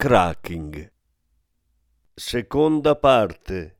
Cracking. Seconda parte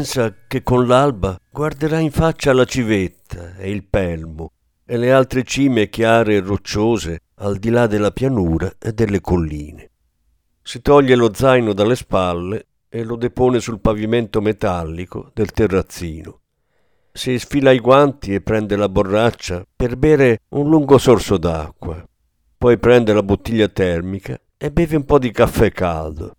pensa che con l'alba guarderà in faccia la civetta e il pelmo e le altre cime chiare e rocciose al di là della pianura e delle colline. Si toglie lo zaino dalle spalle e lo depone sul pavimento metallico del terrazzino. Si sfila i guanti e prende la borraccia per bere un lungo sorso d'acqua. Poi prende la bottiglia termica e beve un po' di caffè caldo.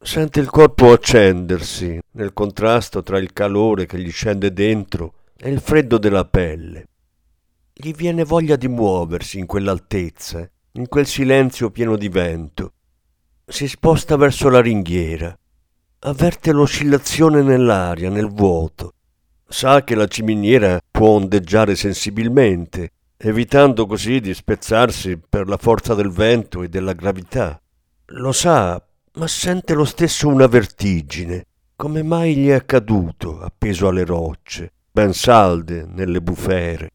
Sente il corpo accendersi nel contrasto tra il calore che gli scende dentro e il freddo della pelle. Gli viene voglia di muoversi in quell'altezza, in quel silenzio pieno di vento. Si sposta verso la ringhiera. Avverte l'oscillazione nell'aria, nel vuoto. Sa che la ciminiera può ondeggiare sensibilmente, evitando così di spezzarsi per la forza del vento e della gravità. Lo sa ma sente lo stesso una vertigine. Come mai gli è accaduto, appeso alle rocce, ben salde nelle bufere?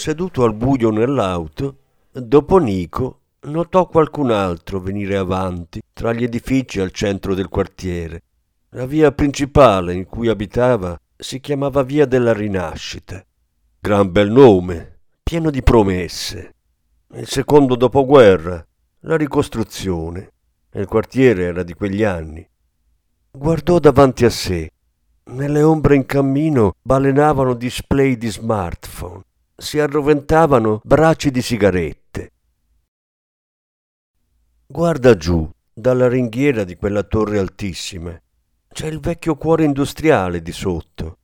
Seduto al buio nell'auto, dopo Nico notò qualcun altro venire avanti tra gli edifici al centro del quartiere. La via principale in cui abitava si chiamava Via della Rinascita. Gran bel nome, pieno di promesse. Il secondo dopoguerra, la ricostruzione. Il quartiere era di quegli anni. Guardò davanti a sé. Nelle ombre in cammino balenavano display di smartphone si arroventavano bracci di sigarette. Guarda giù, dalla ringhiera di quella torre altissima. C'è il vecchio cuore industriale di sotto.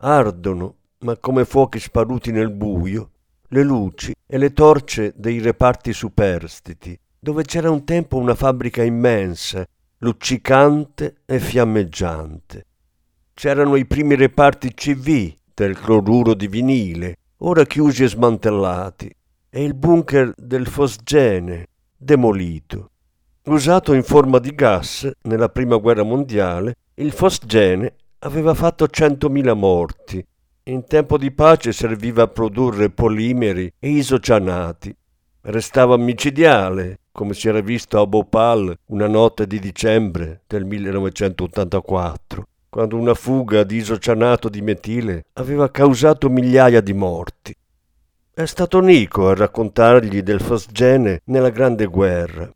Ardono, ma come fuochi sparuti nel buio, le luci e le torce dei reparti superstiti, dove c'era un tempo una fabbrica immensa, luccicante e fiammeggiante. C'erano i primi reparti CV del cloruro di vinile, ora chiusi e smantellati, e il bunker del fosgene, demolito. Usato in forma di gas nella prima guerra mondiale, il fosgene aveva fatto 100.000 morti. In tempo di pace serviva a produrre polimeri e isocianati. Restava micidiale, come si era visto a Bhopal una notte di dicembre del 1984, quando una fuga di isocianato di metile aveva causato migliaia di morti. È stato Nico a raccontargli del fosgene nella Grande Guerra.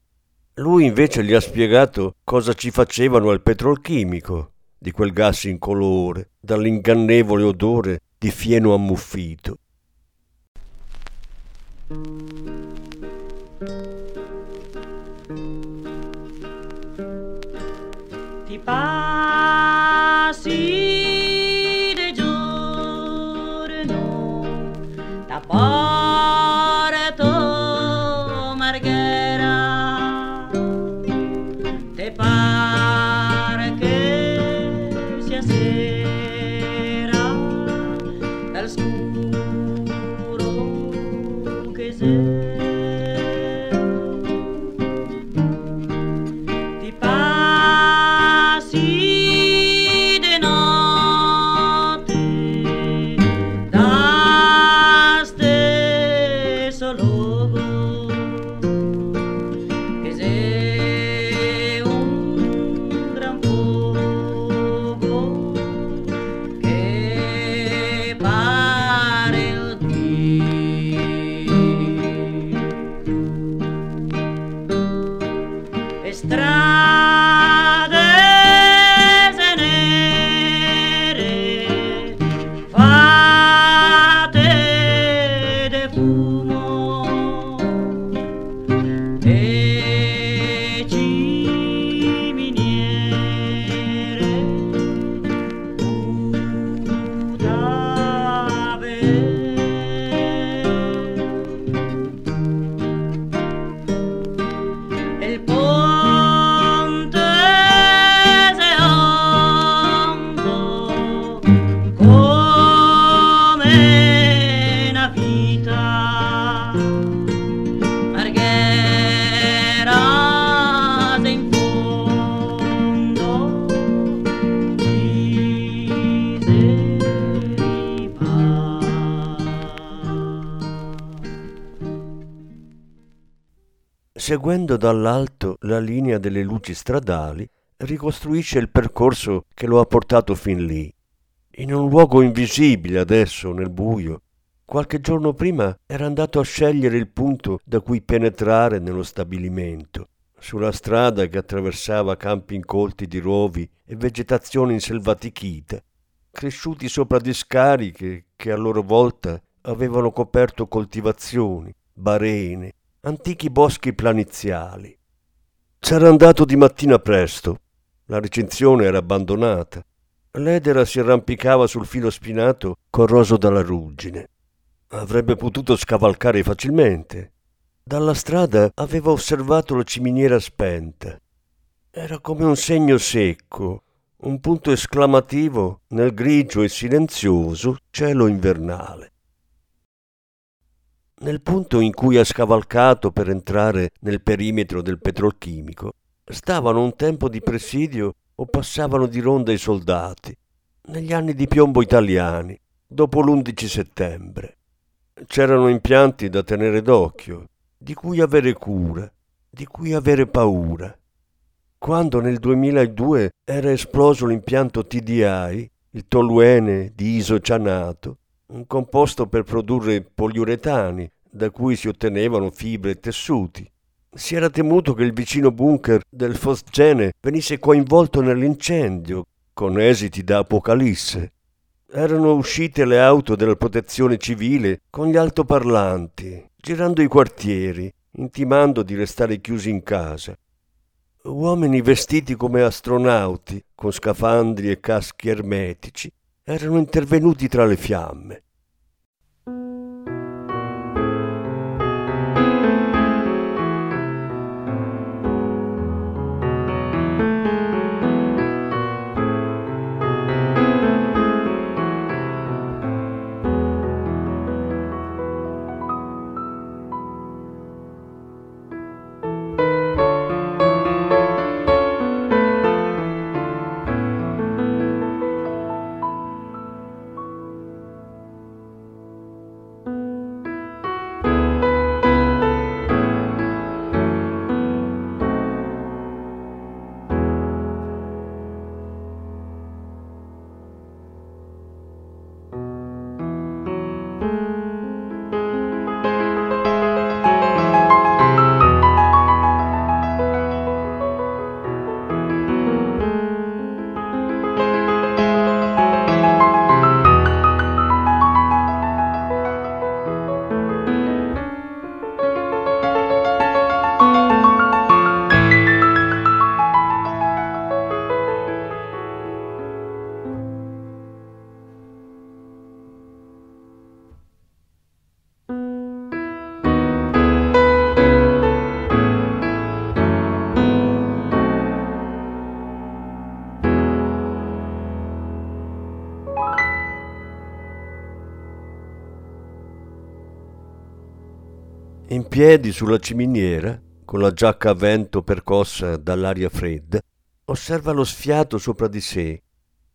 Lui invece gli ha spiegato cosa ci facevano al petrolchimico, di quel gas incolore, dall'ingannevole odore di fieno ammuffito. Ti así. Seguendo dall'alto la linea delle luci stradali, ricostruisce il percorso che lo ha portato fin lì. In un luogo invisibile adesso, nel buio, qualche giorno prima era andato a scegliere il punto da cui penetrare nello stabilimento, sulla strada che attraversava campi incolti di rovi e vegetazione inselvatichita, cresciuti sopra discariche che a loro volta avevano coperto coltivazioni, barene, antichi boschi planiziali. C'era andato di mattina presto. La recinzione era abbandonata. L'edera si arrampicava sul filo spinato corroso dalla ruggine. Avrebbe potuto scavalcare facilmente. Dalla strada aveva osservato la ciminiera spenta. Era come un segno secco, un punto esclamativo nel grigio e silenzioso cielo invernale. Nel punto in cui ha scavalcato per entrare nel perimetro del petrolchimico, stavano un tempo di presidio o passavano di ronda i soldati, negli anni di piombo italiani, dopo l'11 settembre. C'erano impianti da tenere d'occhio, di cui avere cura, di cui avere paura. Quando nel 2002 era esploso l'impianto TDI, il toluene di isocianato, un composto per produrre poliuretani da cui si ottenevano fibre e tessuti. Si era temuto che il vicino bunker del Fosgene venisse coinvolto nell'incendio, con esiti da apocalisse. Erano uscite le auto della protezione civile con gli altoparlanti, girando i quartieri, intimando di restare chiusi in casa. Uomini vestiti come astronauti, con scafandri e caschi ermetici, erano intervenuti tra le fiamme. In piedi sulla ciminiera, con la giacca a vento percossa dall'aria fredda, osserva lo sfiato sopra di sé.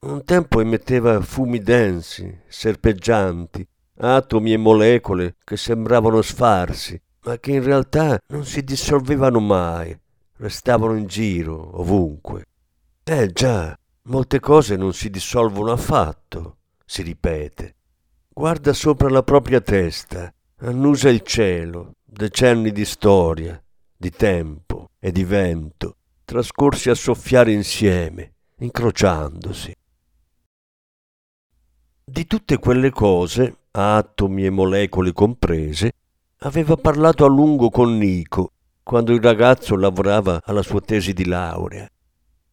Un tempo emetteva fumi densi, serpeggianti, atomi e molecole che sembravano sfarsi, ma che in realtà non si dissolvevano mai, restavano in giro, ovunque. Eh già, molte cose non si dissolvono affatto, si ripete. Guarda sopra la propria testa, annusa il cielo, decenni di storia, di tempo e di vento, trascorsi a soffiare insieme, incrociandosi. Di tutte quelle cose, atomi e molecole comprese, aveva parlato a lungo con Nico quando il ragazzo lavorava alla sua tesi di laurea.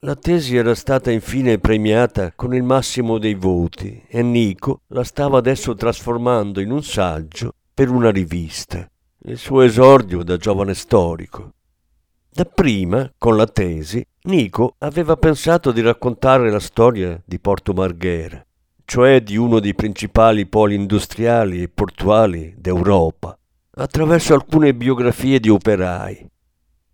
La tesi era stata infine premiata con il massimo dei voti e Nico la stava adesso trasformando in un saggio per una rivista il suo esordio da giovane storico. Dapprima, con la tesi, Nico aveva pensato di raccontare la storia di Porto Marghera, cioè di uno dei principali poli industriali e portuali d'Europa, attraverso alcune biografie di operai.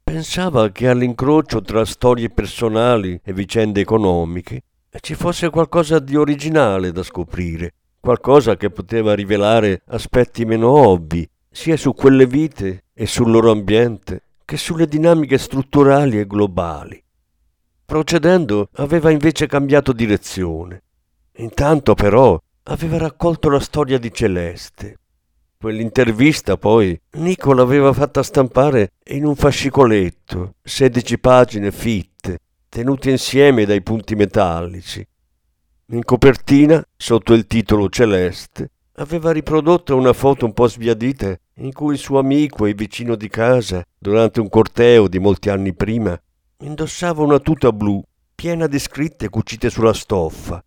Pensava che all'incrocio tra storie personali e vicende economiche ci fosse qualcosa di originale da scoprire, qualcosa che poteva rivelare aspetti meno ovvi sia su quelle vite e sul loro ambiente che sulle dinamiche strutturali e globali. Procedendo aveva invece cambiato direzione. Intanto però aveva raccolto la storia di Celeste. Quell'intervista poi Nico l'aveva fatta stampare in un fascicoletto, 16 pagine fitte, tenute insieme dai punti metallici. In copertina, sotto il titolo Celeste, aveva riprodotto una foto un po' sbiadita in cui il suo amico e vicino di casa, durante un corteo di molti anni prima, indossava una tuta blu piena di scritte cucite sulla stoffa.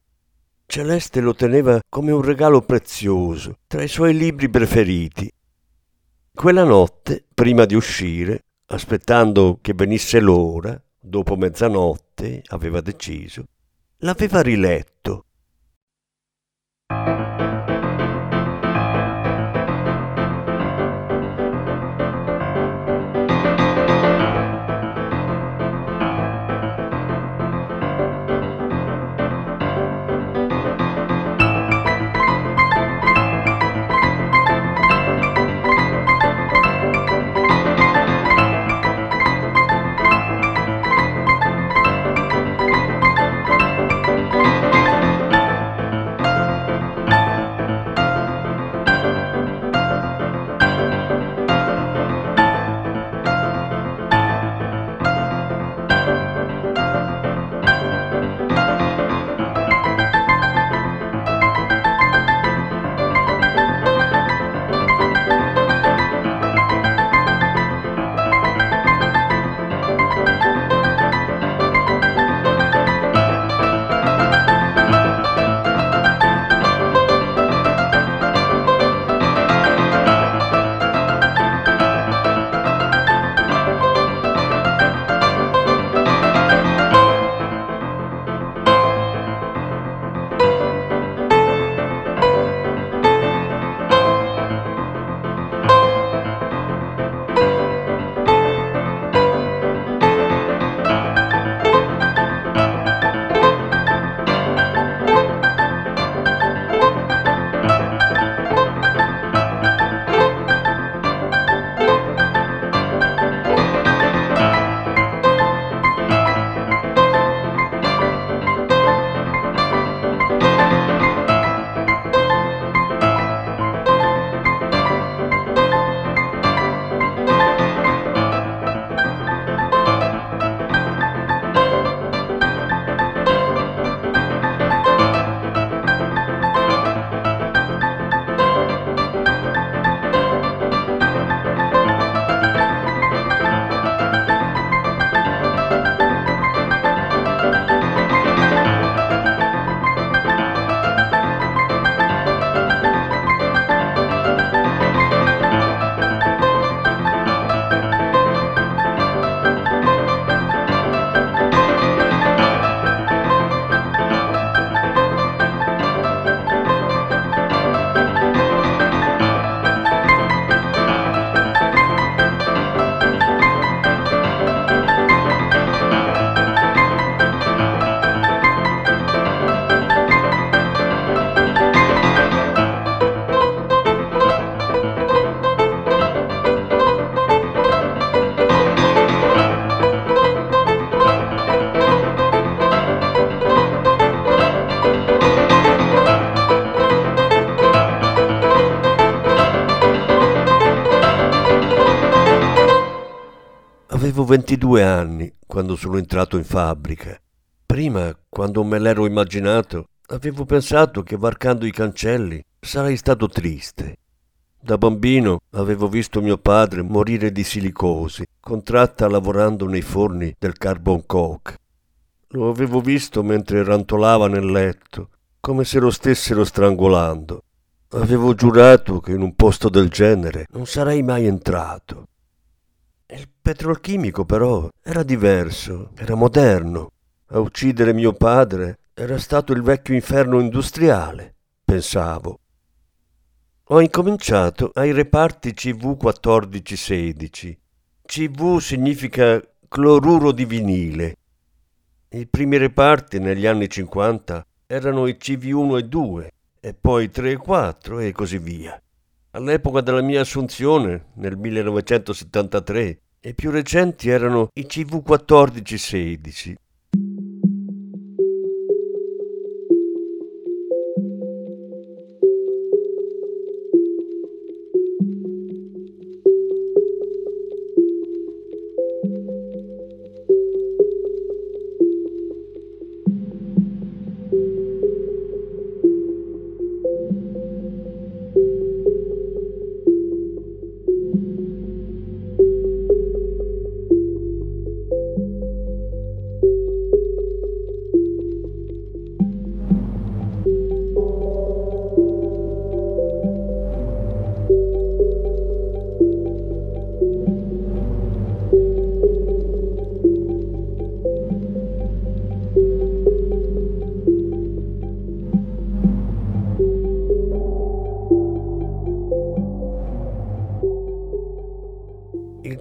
Celeste lo teneva come un regalo prezioso tra i suoi libri preferiti. Quella notte, prima di uscire, aspettando che venisse l'ora, dopo mezzanotte, aveva deciso, l'aveva riletto 22 anni quando sono entrato in fabbrica. Prima, quando me l'ero immaginato, avevo pensato che varcando i cancelli sarei stato triste. Da bambino avevo visto mio padre morire di silicosi, contratta lavorando nei forni del carbon coke. Lo avevo visto mentre rantolava nel letto, come se lo stessero strangolando. Avevo giurato che in un posto del genere non sarei mai entrato. Il petrolchimico però era diverso, era moderno. A uccidere mio padre era stato il vecchio inferno industriale, pensavo. Ho incominciato ai reparti CV1416. CV significa cloruro di vinile. I primi reparti negli anni 50 erano i CV1 e 2 e poi 3 e 4 e così via. All'epoca della mia assunzione, nel 1973, i più recenti erano i CV1416. Il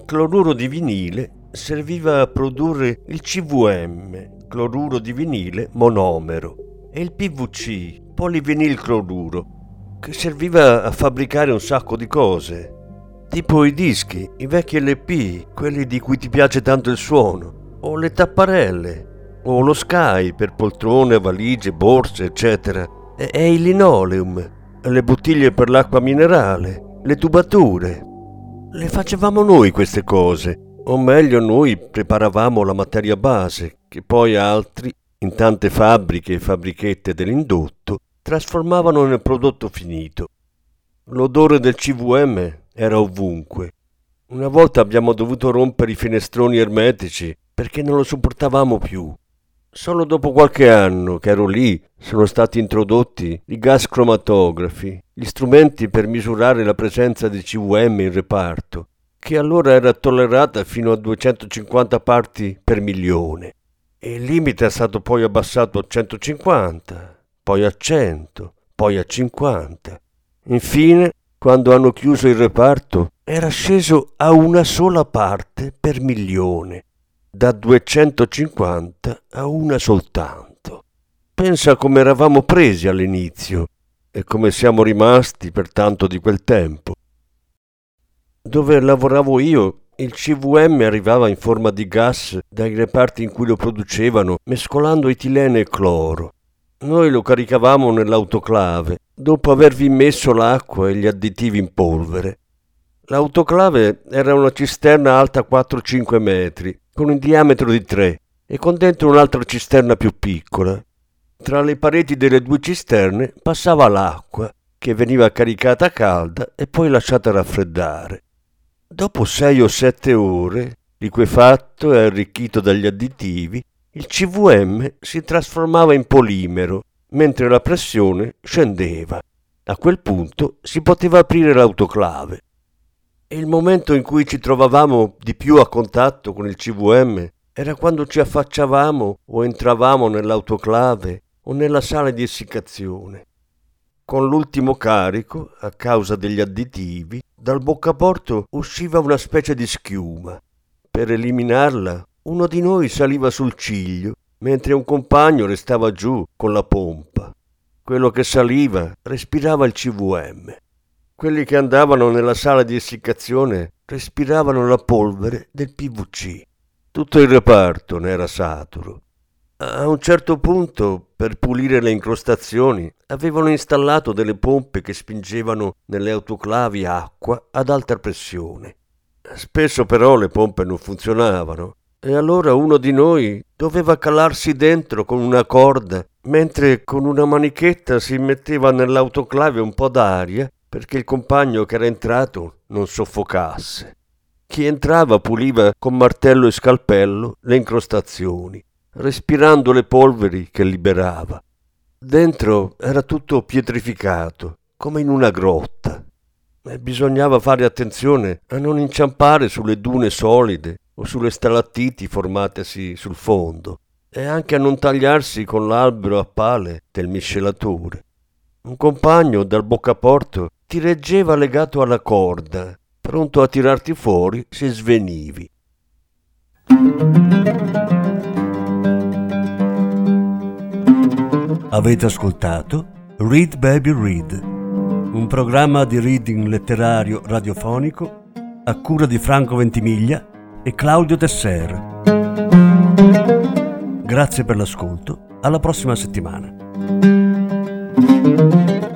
cloruro di vinile serviva a produrre il CVM, cloruro di vinile monomero, e il PVC, polivinilcloruro, che serviva a fabbricare un sacco di cose, tipo i dischi, i vecchi LP, quelli di cui ti piace tanto il suono, o le tapparelle, o lo Sky per poltrone, valigie, borse, eccetera, e, e il linoleum, le bottiglie per l'acqua minerale, le tubature. Le facevamo noi queste cose, o meglio noi preparavamo la materia base, che poi altri, in tante fabbriche e fabbrichette dell'indotto, trasformavano nel prodotto finito. L'odore del CVM era ovunque. Una volta abbiamo dovuto rompere i finestroni ermetici perché non lo sopportavamo più. Solo dopo qualche anno che ero lì sono stati introdotti i gas cromatografi, gli strumenti per misurare la presenza di CVM in reparto, che allora era tollerata fino a 250 parti per milione. E il limite è stato poi abbassato a 150, poi a 100, poi a 50. Infine, quando hanno chiuso il reparto, era sceso a una sola parte per milione, da 250 a una soltanto. Pensa come eravamo presi all'inizio e come siamo rimasti per tanto di quel tempo. Dove lavoravo io, il CVM arrivava in forma di gas dai reparti in cui lo producevano, mescolando etilene e cloro. Noi lo caricavamo nell'autoclave, dopo avervi messo l'acqua e gli additivi in polvere. L'autoclave era una cisterna alta 4-5 metri, con un diametro di 3 e con dentro un'altra cisterna più piccola. Tra le pareti delle due cisterne passava l'acqua, che veniva caricata calda e poi lasciata raffreddare. Dopo sei o sette ore, liquefatto e arricchito dagli additivi, il CVM si trasformava in polimero, mentre la pressione scendeva. A quel punto si poteva aprire l'autoclave. Il momento in cui ci trovavamo di più a contatto con il CVM era quando ci affacciavamo o entravamo nell'autoclave o nella sala di essiccazione. Con l'ultimo carico, a causa degli additivi, dal boccaporto usciva una specie di schiuma. Per eliminarla, uno di noi saliva sul ciglio, mentre un compagno restava giù con la pompa. Quello che saliva respirava il CVM. Quelli che andavano nella sala di essiccazione respiravano la polvere del PVC. Tutto il reparto ne era saturo. A un certo punto, per pulire le incrostazioni, avevano installato delle pompe che spingevano nelle autoclavi acqua ad alta pressione. Spesso però le pompe non funzionavano e allora uno di noi doveva calarsi dentro con una corda, mentre con una manichetta si metteva nell'autoclave un po' d'aria perché il compagno che era entrato non soffocasse. Chi entrava puliva con martello e scalpello le incrostazioni, respirando le polveri che liberava. Dentro era tutto pietrificato, come in una grotta. E bisognava fare attenzione a non inciampare sulle dune solide o sulle stalattiti formatesi sul fondo e anche a non tagliarsi con l'albero a pale del miscelatore. Un compagno dal boccaporto ti reggeva legato alla corda, pronto a tirarti fuori se svenivi. Avete ascoltato Read Baby Read, un programma di reading letterario radiofonico a cura di Franco Ventimiglia e Claudio Tesser. Grazie per l'ascolto, alla prossima settimana.